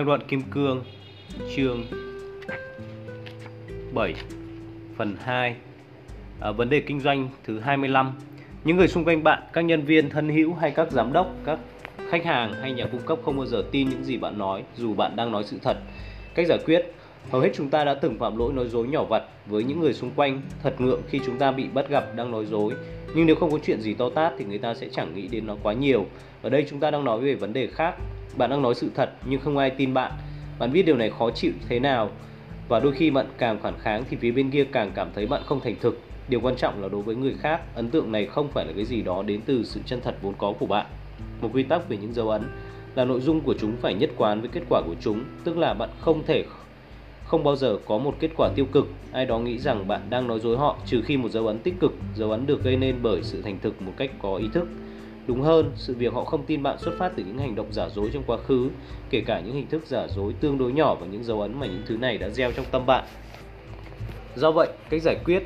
Năng đoạn kim cương chương 7 phần 2 à, Vấn đề kinh doanh thứ 25 Những người xung quanh bạn, các nhân viên thân hữu hay các giám đốc, các khách hàng hay nhà cung cấp không bao giờ tin những gì bạn nói dù bạn đang nói sự thật. Cách giải quyết Hầu hết chúng ta đã từng phạm lỗi nói dối nhỏ vặt với những người xung quanh thật ngượng khi chúng ta bị bắt gặp đang nói dối. Nhưng nếu không có chuyện gì to tát thì người ta sẽ chẳng nghĩ đến nó quá nhiều. Ở đây chúng ta đang nói về vấn đề khác. Bạn đang nói sự thật nhưng không ai tin bạn. Bạn biết điều này khó chịu thế nào và đôi khi bạn càng phản kháng thì phía bên kia càng cảm thấy bạn không thành thực. Điều quan trọng là đối với người khác, ấn tượng này không phải là cái gì đó đến từ sự chân thật vốn có của bạn. Một quy tắc về những dấu ấn là nội dung của chúng phải nhất quán với kết quả của chúng, tức là bạn không thể không bao giờ có một kết quả tiêu cực. Ai đó nghĩ rằng bạn đang nói dối họ trừ khi một dấu ấn tích cực, dấu ấn được gây nên bởi sự thành thực một cách có ý thức. Đúng hơn, sự việc họ không tin bạn xuất phát từ những hành động giả dối trong quá khứ, kể cả những hình thức giả dối tương đối nhỏ và những dấu ấn mà những thứ này đã gieo trong tâm bạn. Do vậy, cách giải quyết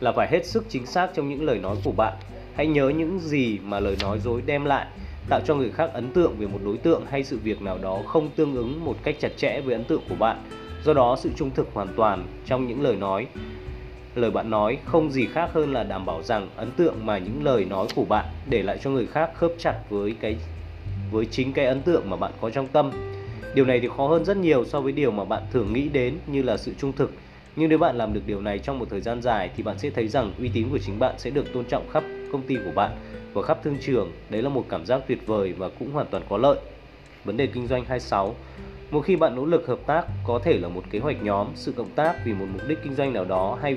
là phải hết sức chính xác trong những lời nói của bạn. Hãy nhớ những gì mà lời nói dối đem lại, tạo cho người khác ấn tượng về một đối tượng hay sự việc nào đó không tương ứng một cách chặt chẽ với ấn tượng của bạn Do đó sự trung thực hoàn toàn trong những lời nói lời bạn nói không gì khác hơn là đảm bảo rằng ấn tượng mà những lời nói của bạn để lại cho người khác khớp chặt với cái với chính cái ấn tượng mà bạn có trong tâm. Điều này thì khó hơn rất nhiều so với điều mà bạn thường nghĩ đến như là sự trung thực. Nhưng nếu bạn làm được điều này trong một thời gian dài thì bạn sẽ thấy rằng uy tín của chính bạn sẽ được tôn trọng khắp công ty của bạn và khắp thương trường. Đấy là một cảm giác tuyệt vời và cũng hoàn toàn có lợi. Vấn đề kinh doanh 26 một khi bạn nỗ lực hợp tác có thể là một kế hoạch nhóm, sự cộng tác vì một mục đích kinh doanh nào đó hay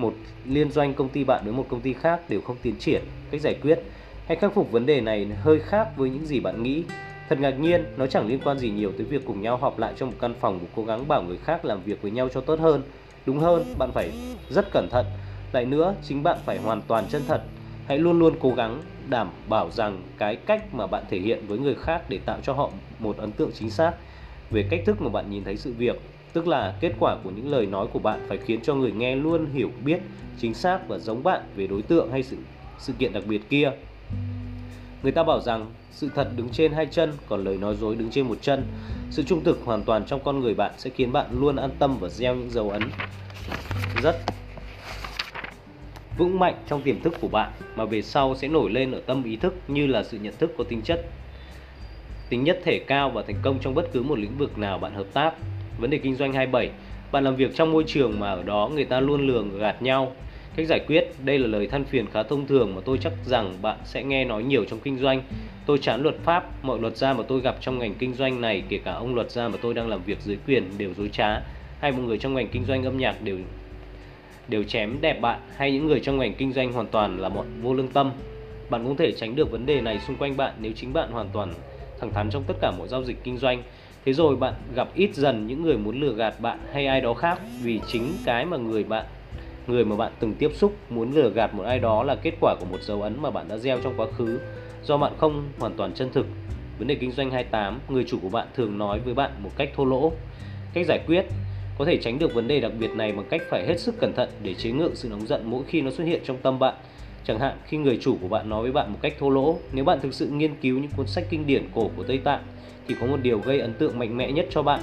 một liên doanh công ty bạn với một công ty khác đều không tiến triển. Cách giải quyết hay khắc phục vấn đề này hơi khác với những gì bạn nghĩ. Thật ngạc nhiên, nó chẳng liên quan gì nhiều tới việc cùng nhau họp lại trong một căn phòng và cố gắng bảo người khác làm việc với nhau cho tốt hơn. Đúng hơn, bạn phải rất cẩn thận. Lại nữa, chính bạn phải hoàn toàn chân thật. Hãy luôn luôn cố gắng đảm bảo rằng cái cách mà bạn thể hiện với người khác để tạo cho họ một ấn tượng chính xác về cách thức mà bạn nhìn thấy sự việc tức là kết quả của những lời nói của bạn phải khiến cho người nghe luôn hiểu biết, chính xác và giống bạn về đối tượng hay sự sự kiện đặc biệt kia người ta bảo rằng sự thật đứng trên hai chân, còn lời nói dối đứng trên một chân sự trung thực hoàn toàn trong con người bạn sẽ khiến bạn luôn an tâm và gieo những dấu ấn rất vững mạnh trong tiềm thức của bạn, mà về sau sẽ nổi lên ở tâm ý thức như là sự nhận thức có tính chất, tính nhất thể cao và thành công trong bất cứ một lĩnh vực nào bạn hợp tác. Vấn đề kinh doanh 27, bạn làm việc trong môi trường mà ở đó người ta luôn lường gạt nhau. Cách giải quyết, đây là lời than phiền khá thông thường mà tôi chắc rằng bạn sẽ nghe nói nhiều trong kinh doanh. Tôi chán luật pháp, mọi luật gia mà tôi gặp trong ngành kinh doanh này, kể cả ông luật gia mà tôi đang làm việc dưới quyền đều dối trá. Hay một người trong ngành kinh doanh âm nhạc đều đều chém đẹp bạn hay những người trong ngành kinh doanh hoàn toàn là bọn vô lương tâm. Bạn cũng thể tránh được vấn đề này xung quanh bạn nếu chính bạn hoàn toàn thẳng thắn trong tất cả mọi giao dịch kinh doanh thế rồi bạn gặp ít dần những người muốn lừa gạt bạn hay ai đó khác vì chính cái mà người bạn, người mà bạn từng tiếp xúc muốn lừa gạt một ai đó là kết quả của một dấu ấn mà bạn đã gieo trong quá khứ. Do bạn không hoàn toàn chân thực. Vấn đề kinh doanh 28 người chủ của bạn thường nói với bạn một cách thô lỗ. Cách giải quyết, có thể tránh được vấn đề đặc biệt này bằng cách phải hết sức cẩn thận để chế ngự sự nóng giận mỗi khi nó xuất hiện trong tâm bạn. Chẳng hạn khi người chủ của bạn nói với bạn một cách thô lỗ, nếu bạn thực sự nghiên cứu những cuốn sách kinh điển cổ của Tây Tạng thì có một điều gây ấn tượng mạnh mẽ nhất cho bạn.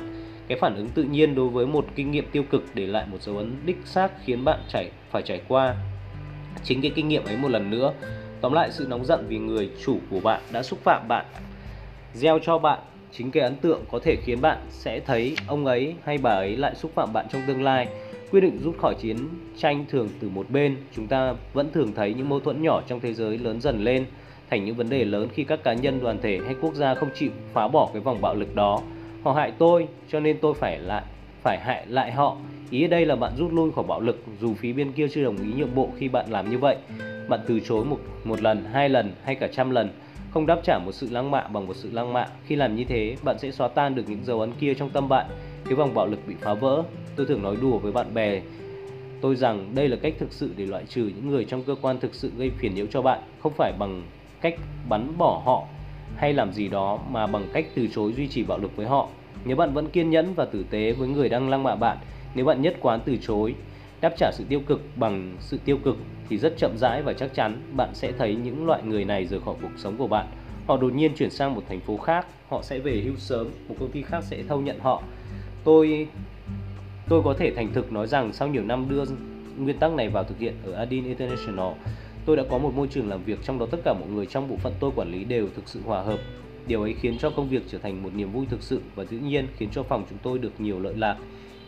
Cái phản ứng tự nhiên đối với một kinh nghiệm tiêu cực để lại một dấu ấn đích xác khiến bạn trải phải trải qua chính cái kinh nghiệm ấy một lần nữa. Tóm lại sự nóng giận vì người chủ của bạn đã xúc phạm bạn, gieo cho bạn chính cái ấn tượng có thể khiến bạn sẽ thấy ông ấy hay bà ấy lại xúc phạm bạn trong tương lai quyết định rút khỏi chiến tranh thường từ một bên, chúng ta vẫn thường thấy những mâu thuẫn nhỏ trong thế giới lớn dần lên thành những vấn đề lớn khi các cá nhân, đoàn thể hay quốc gia không chịu phá bỏ cái vòng bạo lực đó. Họ hại tôi, cho nên tôi phải lại, phải hại lại họ. Ý ở đây là bạn rút lui khỏi bạo lực, dù phía bên kia chưa đồng ý nhượng bộ khi bạn làm như vậy. Bạn từ chối một một lần, hai lần hay cả trăm lần, không đáp trả một sự lăng mạ bằng một sự lăng mạ. Khi làm như thế, bạn sẽ xóa tan được những dấu ấn kia trong tâm bạn. Cái vòng bạo lực bị phá vỡ tôi thường nói đùa với bạn bè tôi rằng đây là cách thực sự để loại trừ những người trong cơ quan thực sự gây phiền nhiễu cho bạn, không phải bằng cách bắn bỏ họ hay làm gì đó mà bằng cách từ chối duy trì bạo lực với họ. Nếu bạn vẫn kiên nhẫn và tử tế với người đang lăng mạ bạn, nếu bạn nhất quán từ chối, đáp trả sự tiêu cực bằng sự tiêu cực thì rất chậm rãi và chắc chắn bạn sẽ thấy những loại người này rời khỏi cuộc sống của bạn. Họ đột nhiên chuyển sang một thành phố khác, họ sẽ về hưu sớm, một công ty khác sẽ thâu nhận họ. Tôi tôi có thể thành thực nói rằng sau nhiều năm đưa nguyên tắc này vào thực hiện ở Adin International, tôi đã có một môi trường làm việc trong đó tất cả mọi người trong bộ phận tôi quản lý đều thực sự hòa hợp. Điều ấy khiến cho công việc trở thành một niềm vui thực sự và dĩ nhiên, khiến cho phòng chúng tôi được nhiều lợi lạc.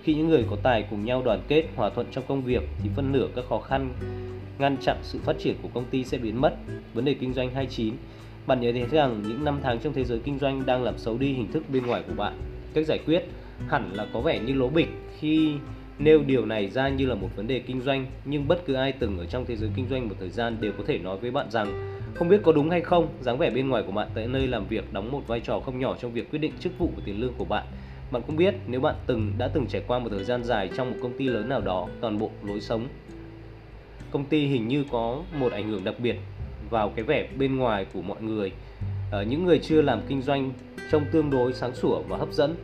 Khi những người có tài cùng nhau đoàn kết, hòa thuận trong công việc thì phân nửa các khó khăn ngăn chặn sự phát triển của công ty sẽ biến mất. Vấn đề kinh doanh 29 bạn nhớ thấy rằng những năm tháng trong thế giới kinh doanh đang làm xấu đi hình thức bên ngoài của bạn. Cách giải quyết hẳn là có vẻ như lố bịch khi nêu điều này ra như là một vấn đề kinh doanh, nhưng bất cứ ai từng ở trong thế giới kinh doanh một thời gian đều có thể nói với bạn rằng không biết có đúng hay không, dáng vẻ bên ngoài của bạn tại nơi làm việc đóng một vai trò không nhỏ trong việc quyết định chức vụ và tiền lương của bạn. Bạn cũng biết nếu bạn từng đã từng trải qua một thời gian dài trong một công ty lớn nào đó, toàn bộ lối sống công ty hình như có một ảnh hưởng đặc biệt vào cái vẻ bên ngoài của mọi người. Ở những người chưa làm kinh doanh trông tương đối sáng sủa và hấp dẫn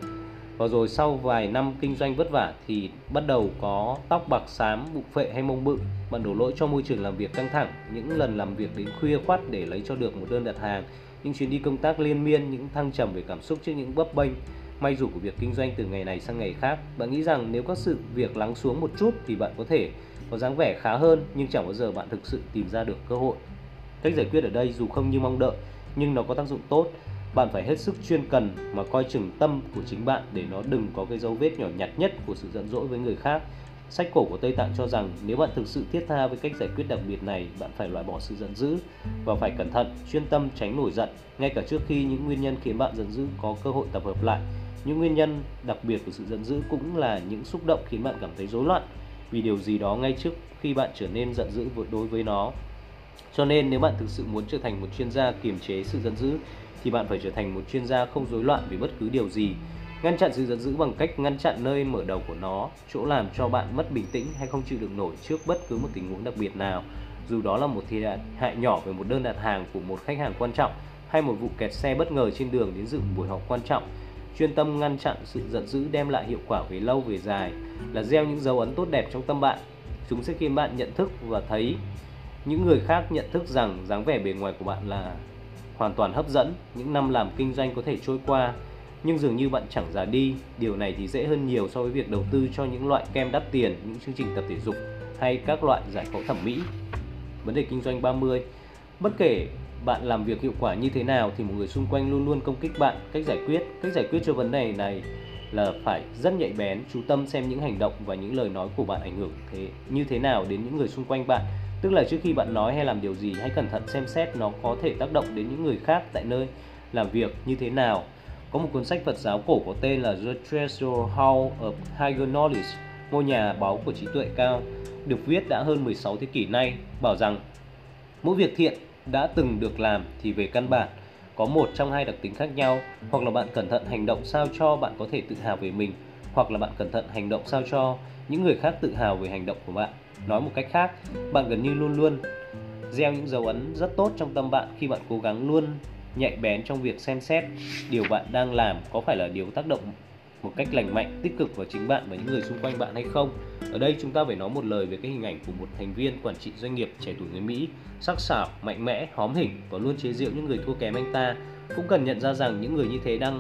và rồi sau vài năm kinh doanh vất vả thì bắt đầu có tóc bạc xám, bụng phệ hay mông bự. Bạn đổ lỗi cho môi trường làm việc căng thẳng, những lần làm việc đến khuya khoắt để lấy cho được một đơn đặt hàng, những chuyến đi công tác liên miên, những thăng trầm về cảm xúc trước những bấp bênh, may rủi của việc kinh doanh từ ngày này sang ngày khác. Bạn nghĩ rằng nếu các sự việc lắng xuống một chút thì bạn có thể có dáng vẻ khá hơn nhưng chẳng bao giờ bạn thực sự tìm ra được cơ hội. Cách giải quyết ở đây dù không như mong đợi nhưng nó có tác dụng tốt. Bạn phải hết sức chuyên cần mà coi chừng tâm của chính bạn để nó đừng có cái dấu vết nhỏ nhặt nhất của sự giận dỗi với người khác. Sách cổ của Tây Tạng cho rằng nếu bạn thực sự thiết tha với cách giải quyết đặc biệt này, bạn phải loại bỏ sự giận dữ và phải cẩn thận, chuyên tâm tránh nổi giận, ngay cả trước khi những nguyên nhân khiến bạn giận dữ có cơ hội tập hợp lại. Những nguyên nhân đặc biệt của sự giận dữ cũng là những xúc động khiến bạn cảm thấy rối loạn vì điều gì đó ngay trước khi bạn trở nên giận dữ đối với nó cho nên nếu bạn thực sự muốn trở thành một chuyên gia kiềm chế sự giận dữ thì bạn phải trở thành một chuyên gia không rối loạn vì bất cứ điều gì. Ngăn chặn sự giận dữ bằng cách ngăn chặn nơi mở đầu của nó, chỗ làm cho bạn mất bình tĩnh hay không chịu được nổi trước bất cứ một tình huống đặc biệt nào. Dù đó là một thiệt hại nhỏ về một đơn đặt hàng của một khách hàng quan trọng hay một vụ kẹt xe bất ngờ trên đường đến dự một buổi họp quan trọng, chuyên tâm ngăn chặn sự giận dữ đem lại hiệu quả về lâu về dài là gieo những dấu ấn tốt đẹp trong tâm bạn. Chúng sẽ khiến bạn nhận thức và thấy những người khác nhận thức rằng dáng vẻ bề ngoài của bạn là hoàn toàn hấp dẫn, những năm làm kinh doanh có thể trôi qua. Nhưng dường như bạn chẳng già đi, điều này thì dễ hơn nhiều so với việc đầu tư cho những loại kem đắt tiền, những chương trình tập thể dục hay các loại giải phẫu thẩm mỹ. Vấn đề kinh doanh 30 bất kể bạn làm việc hiệu quả như thế nào thì một người xung quanh luôn luôn công kích bạn cách giải quyết. Cách giải quyết cho vấn đề này là phải rất nhạy bén chú tâm xem những hành động và những lời nói của bạn ảnh hưởng thế như thế nào đến những người xung quanh bạn Tức là trước khi bạn nói hay làm điều gì hãy cẩn thận xem xét nó có thể tác động đến những người khác tại nơi làm việc như thế nào. Có một cuốn sách Phật giáo cổ có tên là The Treasure House of Higher Knowledge, ngôi nhà báu của trí tuệ cao, được viết đã hơn 16 thế kỷ nay, bảo rằng mỗi việc thiện đã từng được làm thì về căn bản có một trong hai đặc tính khác nhau, hoặc là bạn cẩn thận hành động sao cho bạn có thể tự hào về mình, hoặc là bạn cẩn thận hành động sao cho những người khác tự hào về hành động của bạn. Nói một cách khác, bạn gần như luôn luôn gieo những dấu ấn rất tốt trong tâm bạn khi bạn cố gắng luôn nhạy bén trong việc xem xét điều bạn đang làm có phải là điều tác động một cách lành mạnh, tích cực vào chính bạn và những người xung quanh bạn hay không. Ở đây chúng ta phải nói một lời về cái hình ảnh của một thành viên quản trị doanh nghiệp trẻ tuổi người Mỹ, sắc sảo, mạnh mẽ, hóm hỉnh và luôn chế giễu những người thua kém anh ta. Cũng cần nhận ra rằng những người như thế đang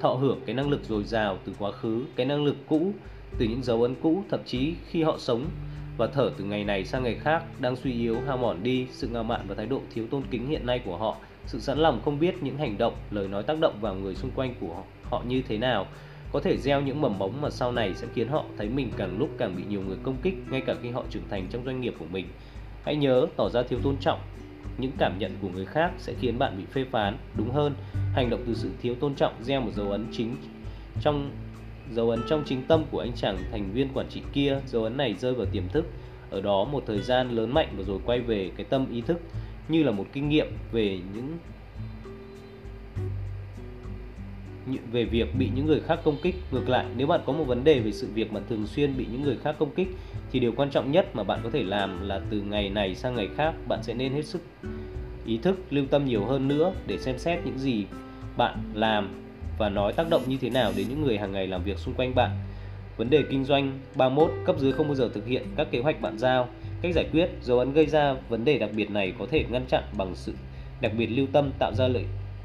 thọ hưởng cái năng lực dồi dào từ quá khứ, cái năng lực cũ từ những dấu ấn cũ, thậm chí khi họ sống và thở từ ngày này sang ngày khác đang suy yếu hao mòn đi sự ngạo mạn và thái độ thiếu tôn kính hiện nay của họ sự sẵn lòng không biết những hành động lời nói tác động vào người xung quanh của họ họ như thế nào. Có thể gieo những mầm mống mà sau này sẽ khiến họ thấy mình càng lúc càng bị nhiều người công kích, ngay cả khi họ trưởng thành trong doanh nghiệp của mình. Hãy nhớ, tỏ ra thiếu tôn trọng. Những cảm nhận của người khác sẽ khiến bạn bị phê phán, đúng hơn. Hành động từ sự thiếu tôn trọng gieo một dấu ấn chính trong, dấu ấn trong chính tâm của anh chàng thành viên quản trị kia. Dấu ấn này rơi vào tiềm thức. Ở đó một thời gian lớn mạnh và rồi quay về cái tâm ý thức, như là một kinh nghiệm về những về việc bị những người khác công kích ngược lại, nếu bạn có một vấn đề về sự việc mà thường xuyên bị những người khác công kích, thì điều quan trọng nhất mà bạn có thể làm là từ ngày này sang ngày khác, bạn sẽ nên hết sức ý thức, lưu tâm nhiều hơn nữa để xem xét những gì bạn làm và nói tác động như thế nào đến những người hàng ngày làm việc xung quanh bạn. Vấn đề kinh doanh 31 cấp dưới không bao giờ thực hiện các kế hoạch bạn giao. Cách giải quyết dấu ấn gây ra vấn đề đặc biệt này có thể ngăn chặn bằng sự đặc biệt lưu tâm, tạo ra lợi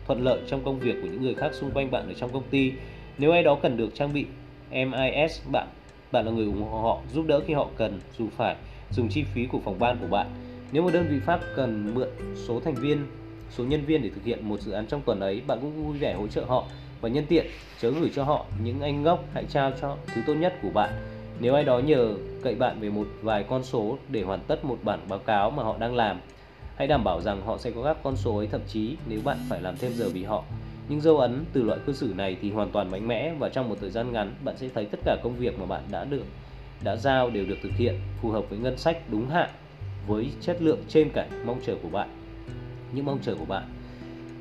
thuận lợi trong công việc của những người khác xung quanh bạn ở trong công ty. Nếu ai đó cần được trang bị MIS, bạn bạn là người ủng hộ họ, giúp đỡ khi họ cần, dù phải dùng chi phí của phòng ban của bạn. Nếu một đơn vị pháp cần mượn số thành viên, số nhân viên để thực hiện một dự án trong tuần ấy, bạn cũng vui vẻ hỗ trợ họ và nhân tiện chớ gửi cho họ những anh ngốc hãy trao cho thứ tốt nhất của bạn. Nếu ai đó nhờ cậy bạn về một vài con số để hoàn tất một bản báo cáo mà họ đang làm, hãy đảm bảo rằng họ sẽ có các con số ấy, thậm chí nếu bạn phải làm thêm giờ vì họ. nhưng dấu ấn từ loại cư xử này thì hoàn toàn mạnh mẽ và trong một thời gian ngắn, bạn sẽ thấy tất cả công việc mà bạn đã được, đã giao đều được thực hiện, phù hợp với ngân sách đúng hạn, với chất lượng trên cả mong chờ của bạn. Những mong chờ của bạn.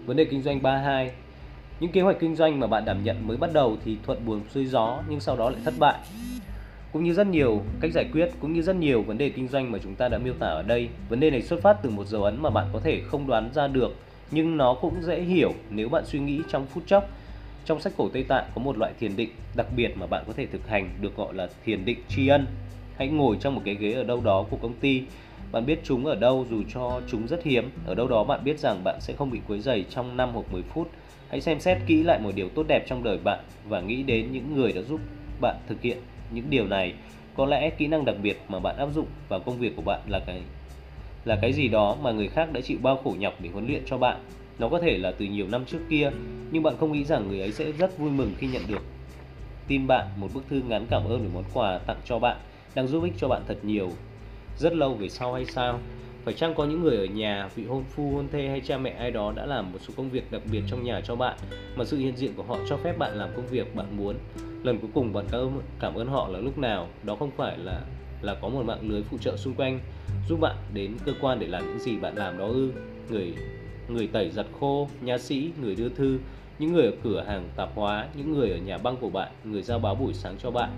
Vấn đề kinh doanh 32 những kế hoạch kinh doanh mà bạn đảm nhận mới bắt đầu thì thuận buồm xuôi gió, nhưng sau đó lại thất bại. Cũng như rất nhiều cách giải quyết, cũng như rất nhiều vấn đề kinh doanh mà chúng ta đã miêu tả ở đây, vấn đề này xuất phát từ một dấu ấn mà bạn có thể không đoán ra được, nhưng nó cũng dễ hiểu nếu bạn suy nghĩ trong phút chốc. Trong sách cổ Tây Tạng có một loại thiền định đặc biệt mà bạn có thể thực hành được gọi là thiền định tri ân. Hãy ngồi trong một cái ghế ở đâu đó của công ty, bạn biết chúng ở đâu dù cho chúng rất hiếm, ở đâu đó bạn biết rằng bạn sẽ không bị quấy rầy trong 5 hoặc 10 phút. Hãy xem xét kỹ lại một điều tốt đẹp trong đời bạn và nghĩ đến những người đã giúp bạn thực hiện những điều này. Có lẽ kỹ năng đặc biệt mà bạn áp dụng vào công việc của bạn là cái là cái gì đó mà người khác đã chịu bao khổ nhọc để huấn luyện cho bạn. Nó có thể là từ nhiều năm trước kia, nhưng bạn không nghĩ rằng người ấy sẽ rất vui mừng khi nhận được tin bạn một bức thư ngắn cảm ơn về món quà tặng cho bạn đang giúp ích cho bạn thật nhiều rất lâu về sau hay sao phải chăng có những người ở nhà, vị hôn phu, hôn thê hay cha mẹ ai đó đã làm một số công việc đặc biệt trong nhà cho bạn mà sự hiện diện của họ cho phép bạn làm công việc bạn muốn. Lần cuối cùng bạn cảm, cảm ơn họ là lúc nào? Đó không phải là là có một mạng lưới phụ trợ xung quanh giúp bạn đến cơ quan để làm những gì bạn làm đó ư? Người người tẩy giặt khô, nha sĩ, người đưa thư, những người ở cửa hàng tạp hóa, những người ở nhà băng của bạn, người giao báo buổi sáng cho bạn.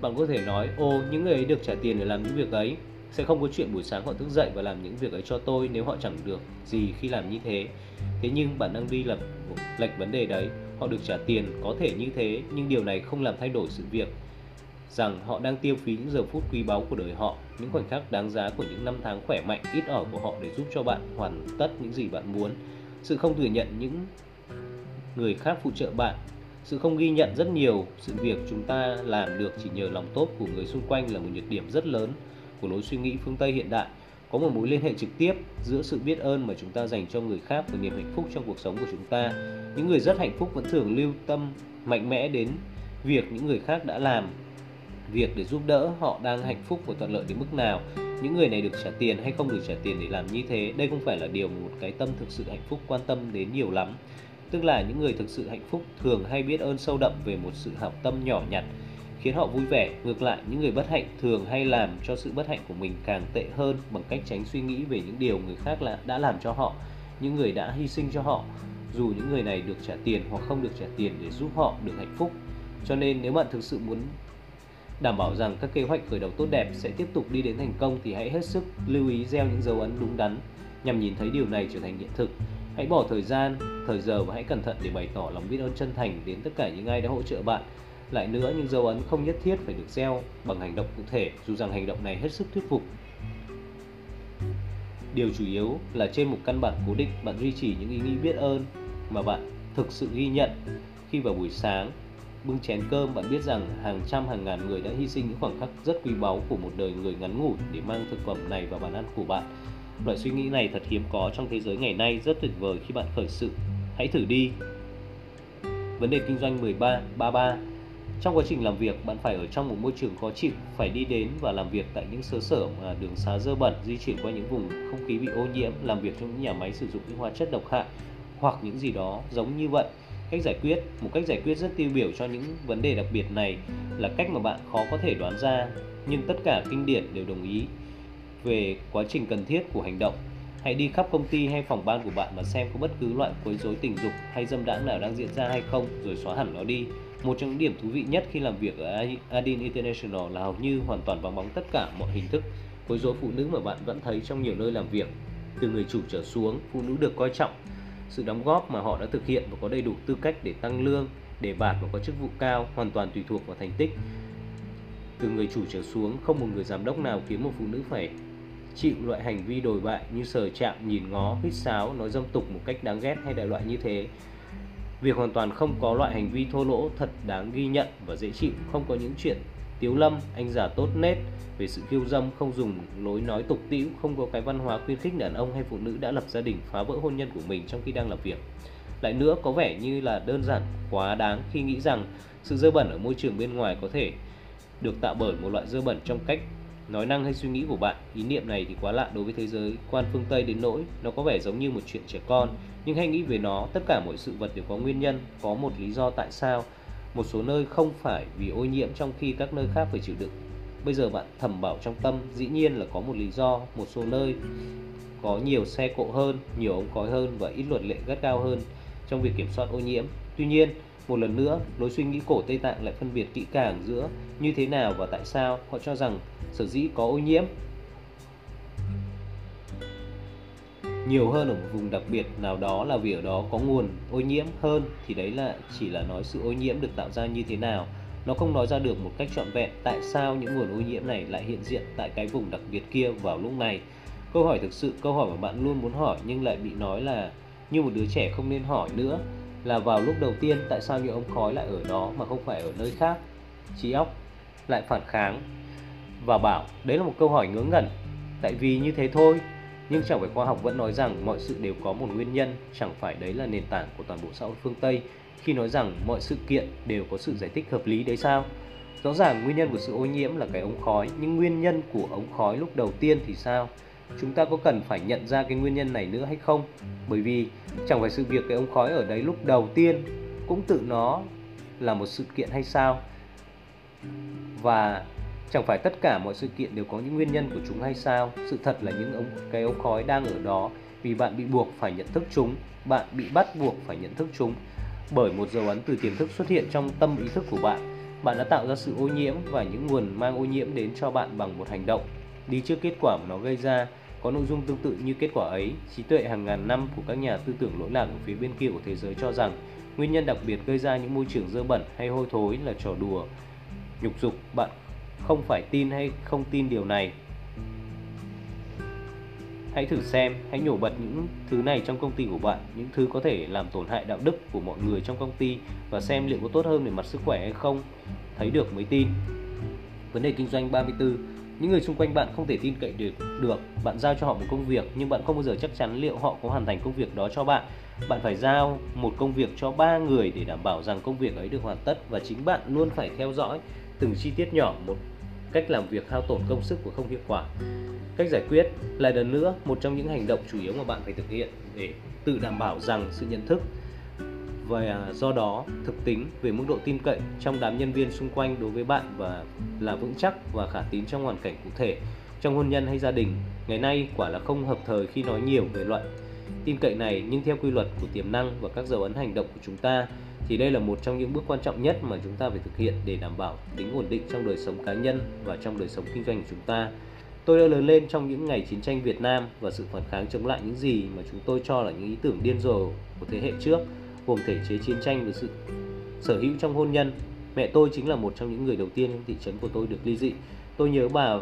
Bạn có thể nói, ô, những người ấy được trả tiền để làm những việc ấy sẽ không có chuyện buổi sáng họ thức dậy và làm những việc ấy cho tôi nếu họ chẳng được gì khi làm như thế. Thế nhưng bạn đang đi lập lệch vấn đề đấy. Họ được trả tiền, có thể như thế, nhưng điều này không làm thay đổi sự việc rằng họ đang tiêu phí những giờ phút quý báu của đời họ. Những khoảnh khắc đáng giá của những năm tháng khỏe mạnh, ít ỏi của họ để giúp cho bạn hoàn tất những gì bạn muốn. Sự không thừa nhận những người khác phụ trợ bạn. Sự không ghi nhận rất nhiều sự việc chúng ta làm được chỉ nhờ lòng tốt của người xung quanh là một nhược điểm rất lớn của lối suy nghĩ phương Tây hiện đại, có một mối liên hệ trực tiếp giữa sự biết ơn mà chúng ta dành cho người khác và niềm hạnh phúc trong cuộc sống của chúng ta. Những người rất hạnh phúc vẫn thường lưu tâm mạnh mẽ đến việc những người khác đã làm, việc để giúp đỡ họ đang hạnh phúc và thuận lợi đến mức nào những người này được trả tiền hay không được trả tiền để làm như thế, đây không phải là điều một cái tâm thực sự hạnh phúc quan tâm đến nhiều lắm tức là những người thực sự hạnh phúc thường hay biết ơn sâu đậm về một sự hảo tâm nhỏ nhặt khiến họ vui vẻ. Ngược lại, những người bất hạnh thường hay làm cho sự bất hạnh của mình càng tệ hơn bằng cách tránh suy nghĩ về những điều người khác là đã làm cho họ, những người đã hy sinh cho họ, dù những người này được trả tiền hoặc không được trả tiền để giúp họ được hạnh phúc. Cho nên nếu bạn thực sự muốn đảm bảo rằng các kế hoạch khởi đầu tốt đẹp sẽ tiếp tục đi đến thành công thì hãy hết sức lưu ý gieo những dấu ấn đúng đắn nhằm nhìn thấy điều này trở thành hiện thực. Hãy bỏ thời gian, thời giờ và hãy cẩn thận để bày tỏ lòng biết ơn chân thành đến tất cả những ai đã hỗ trợ bạn lại nữa, những dấu ấn không nhất thiết phải được gieo bằng hành động cụ thể, dù rằng hành động này hết sức thuyết phục. Điều chủ yếu là trên một căn bản cố định, bạn duy trì những ý nghĩ biết ơn mà bạn thực sự ghi nhận. Khi vào buổi sáng bưng chén cơm bạn biết rằng hàng trăm hàng ngàn người đã hy sinh những khoảng khắc rất quý báu của một đời người ngắn ngủi để mang thực phẩm này vào bàn ăn của bạn. Loại suy nghĩ này thật hiếm có trong thế giới ngày nay rất tuyệt vời khi bạn khởi sự. Hãy thử đi. Vấn đề kinh doanh 13 33 trong quá trình làm việc, bạn phải ở trong một môi trường khó chịu, phải đi đến và làm việc tại những xứ sở mà đường xá dơ bẩn, di chuyển qua những vùng không khí bị ô nhiễm, làm việc trong những nhà máy sử dụng những hóa chất độc hại hoặc những gì đó giống như vậy. Cách giải quyết, một cách giải quyết rất tiêu biểu cho những vấn đề đặc biệt này là cách mà bạn khó có thể đoán ra, nhưng tất cả kinh điển đều đồng ý về quá trình cần thiết của hành động Hãy đi khắp công ty hay phòng ban của bạn và xem có bất cứ loại quấy rối tình dục hay dâm đãng nào đang diễn ra hay không rồi xóa hẳn nó đi. Một trong những điểm thú vị nhất khi làm việc ở Adin International là hầu như hoàn toàn vắng bóng tất cả mọi hình thức quấy rối phụ nữ mà bạn vẫn thấy trong nhiều nơi làm việc. Từ người chủ trở xuống, phụ nữ được coi trọng. Sự đóng góp mà họ đã thực hiện và có đầy đủ tư cách để tăng lương, để bạt và có chức vụ cao hoàn toàn tùy thuộc vào thành tích. Từ người chủ trở xuống, không một người giám đốc nào khiến một phụ nữ phải chịu loại hành vi đồi bại như sờ chạm, nhìn ngó, hít sáo, nói dâm tục một cách đáng ghét hay đại loại như thế. Việc hoàn toàn không có loại hành vi thô lỗ thật đáng ghi nhận và dễ chịu, không có những chuyện tiếu lâm, anh giả tốt nết về sự kiêu dâm, không dùng lối nói tục tĩu, không có cái văn hóa khuyến khích đàn ông hay phụ nữ đã lập gia đình phá vỡ hôn nhân của mình trong khi đang làm việc. Lại nữa có vẻ như là đơn giản quá đáng khi nghĩ rằng sự dơ bẩn ở môi trường bên ngoài có thể được tạo bởi một loại dơ bẩn trong cách nói năng hay suy nghĩ của bạn. Ý niệm này thì quá lạ đối với thế giới quan phương Tây đến nỗi nó có vẻ giống như một chuyện trẻ con, nhưng hãy nghĩ về nó, tất cả mọi sự vật đều có nguyên nhân, có một lý do tại sao một số nơi không phải vì ô nhiễm trong khi các nơi khác phải chịu đựng. Bây giờ bạn thầm bảo trong tâm, dĩ nhiên là có một lý do, một số nơi có nhiều xe cộ hơn, nhiều ống khói hơn và ít luật lệ gắt gao hơn trong việc kiểm soát ô nhiễm. Tuy nhiên, một lần nữa, lối suy nghĩ cổ Tây Tạng lại phân biệt kỹ càng giữa như thế nào và tại sao. Họ cho rằng sở dĩ có ô nhiễm. Nhiều hơn ở một vùng đặc biệt nào đó là vì ở đó có nguồn ô nhiễm hơn thì đấy là chỉ là nói sự ô nhiễm được tạo ra như thế nào. Nó không nói ra được một cách trọn vẹn tại sao những nguồn ô nhiễm này lại hiện diện tại cái vùng đặc biệt kia vào lúc này. Câu hỏi thực sự câu hỏi mà bạn luôn muốn hỏi nhưng lại bị nói là như một đứa trẻ không nên hỏi nữa là vào lúc đầu tiên tại sao những ống khói lại ở đó mà không phải ở nơi khác. Trí óc lại phản kháng và bảo, đấy là một câu hỏi ngớ ngẩn. Tại vì như thế thôi, nhưng chẳng phải khoa học vẫn nói rằng mọi sự đều có một nguyên nhân. Chẳng phải đấy là nền tảng của toàn bộ xã hội phương tây khi nói rằng mọi sự kiện đều có sự giải thích hợp lý đấy sao? Rõ ràng nguyên nhân của sự ô nhiễm là cái ống khói, nhưng nguyên nhân của ống khói lúc đầu tiên thì sao? Chúng ta có cần phải nhận ra cái nguyên nhân này nữa hay không? Bởi vì chẳng phải sự việc cái ống khói ở đấy lúc đầu tiên cũng tự nó là một sự kiện hay sao? Và chẳng phải tất cả mọi sự kiện đều có những nguyên nhân của chúng hay sao? Sự thật là những ống, cái ống khói đang ở đó vì bạn bị buộc phải nhận thức chúng, bạn bị bắt buộc phải nhận thức chúng. Bởi một dấu ấn từ tiềm thức xuất hiện trong tâm ý thức của bạn bạn đã tạo ra sự ô nhiễm và những nguồn mang ô nhiễm đến cho bạn bằng một hành động đi trước kết quả mà nó gây ra, có nội dung tương tự như kết quả ấy. Trí tuệ hàng ngàn năm của các nhà tư tưởng lỗi lạc ở phía bên kia của thế giới cho rằng nguyên nhân đặc biệt gây ra những môi trường dơ bẩn hay hôi thối là trò đùa, nhục dục. Bạn không phải tin hay không tin điều này? Hãy thử xem, hãy nhổ bật những thứ này trong công ty của bạn, những thứ có thể làm tổn hại đạo đức của mọi người trong công ty và xem liệu có tốt hơn về mặt sức khỏe hay không. Thấy được mới tin. Vấn đề kinh doanh 34 những người xung quanh bạn không thể tin cậy được được. Bạn giao cho họ một công việc, nhưng bạn không bao giờ chắc chắn liệu họ có hoàn thành công việc đó cho bạn. Bạn phải giao một công việc cho ba người để đảm bảo rằng công việc ấy được hoàn tất và chính bạn luôn phải theo dõi từng chi tiết nhỏ một cách làm việc hao tổn công sức của không hiệu quả. Cách giải quyết lại lần nữa, một trong những hành động chủ yếu mà bạn phải thực hiện để tự đảm bảo rằng sự nhận thức và do đó thực tính về mức độ tin cậy trong đám nhân viên xung quanh đối với bạn và là vững chắc và khả tín trong hoàn cảnh cụ thể trong hôn nhân hay gia đình ngày nay quả là không hợp thời khi nói nhiều về loại tin cậy này nhưng theo quy luật của tiềm năng và các dấu ấn hành động của chúng ta thì đây là một trong những bước quan trọng nhất mà chúng ta phải thực hiện để đảm bảo tính ổn định trong đời sống cá nhân và trong đời sống kinh doanh của chúng ta. Tôi đã lớn lên trong những ngày chiến tranh Việt Nam và sự phản kháng chống lại những gì mà chúng tôi cho là những ý tưởng điên rồ của thế hệ trước, gồm thể chế chiến tranh và sự sở hữu trong hôn nhân. Mẹ tôi chính là một trong những người đầu tiên trong thị trấn của tôi được ly dị. Tôi nhớ bà,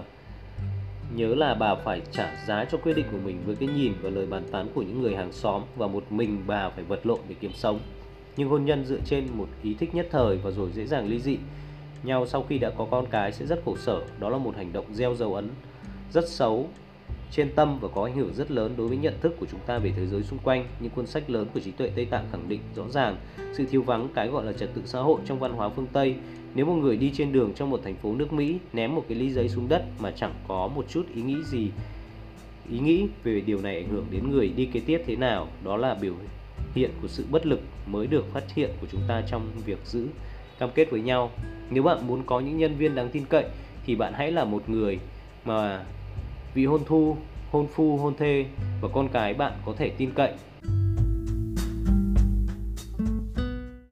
nhớ là bà phải trả giá cho quyết định của mình với cái nhìn và lời bàn tán của những người hàng xóm và một mình bà phải vật lộn để kiếm sống nhưng hôn nhân dựa trên một ý thích nhất thời và rồi dễ dàng ly dị nhau sau khi đã có con cái sẽ rất khổ sở đó là một hành động gieo dấu ấn rất xấu trên tâm và có ảnh hưởng rất lớn đối với nhận thức của chúng ta về thế giới xung quanh. Những cuốn sách lớn của trí tuệ Tây Tạng khẳng định rõ ràng sự thiếu vắng cái gọi là trật tự xã hội trong văn hóa phương Tây. Nếu một người đi trên đường trong một thành phố nước Mỹ, ném một cái ly giấy xuống đất mà chẳng có một chút ý nghĩ gì, ý nghĩ về điều này ảnh hưởng đến người đi kế tiếp thế nào, đó là biểu hiện của sự bất lực mới được phát hiện của chúng ta trong việc giữ cam kết với nhau. Nếu bạn muốn có những nhân viên đáng tin cậy thì bạn hãy là một người mà vị hôn thu, hôn phu, hôn thê và con cái bạn có thể tin cậy.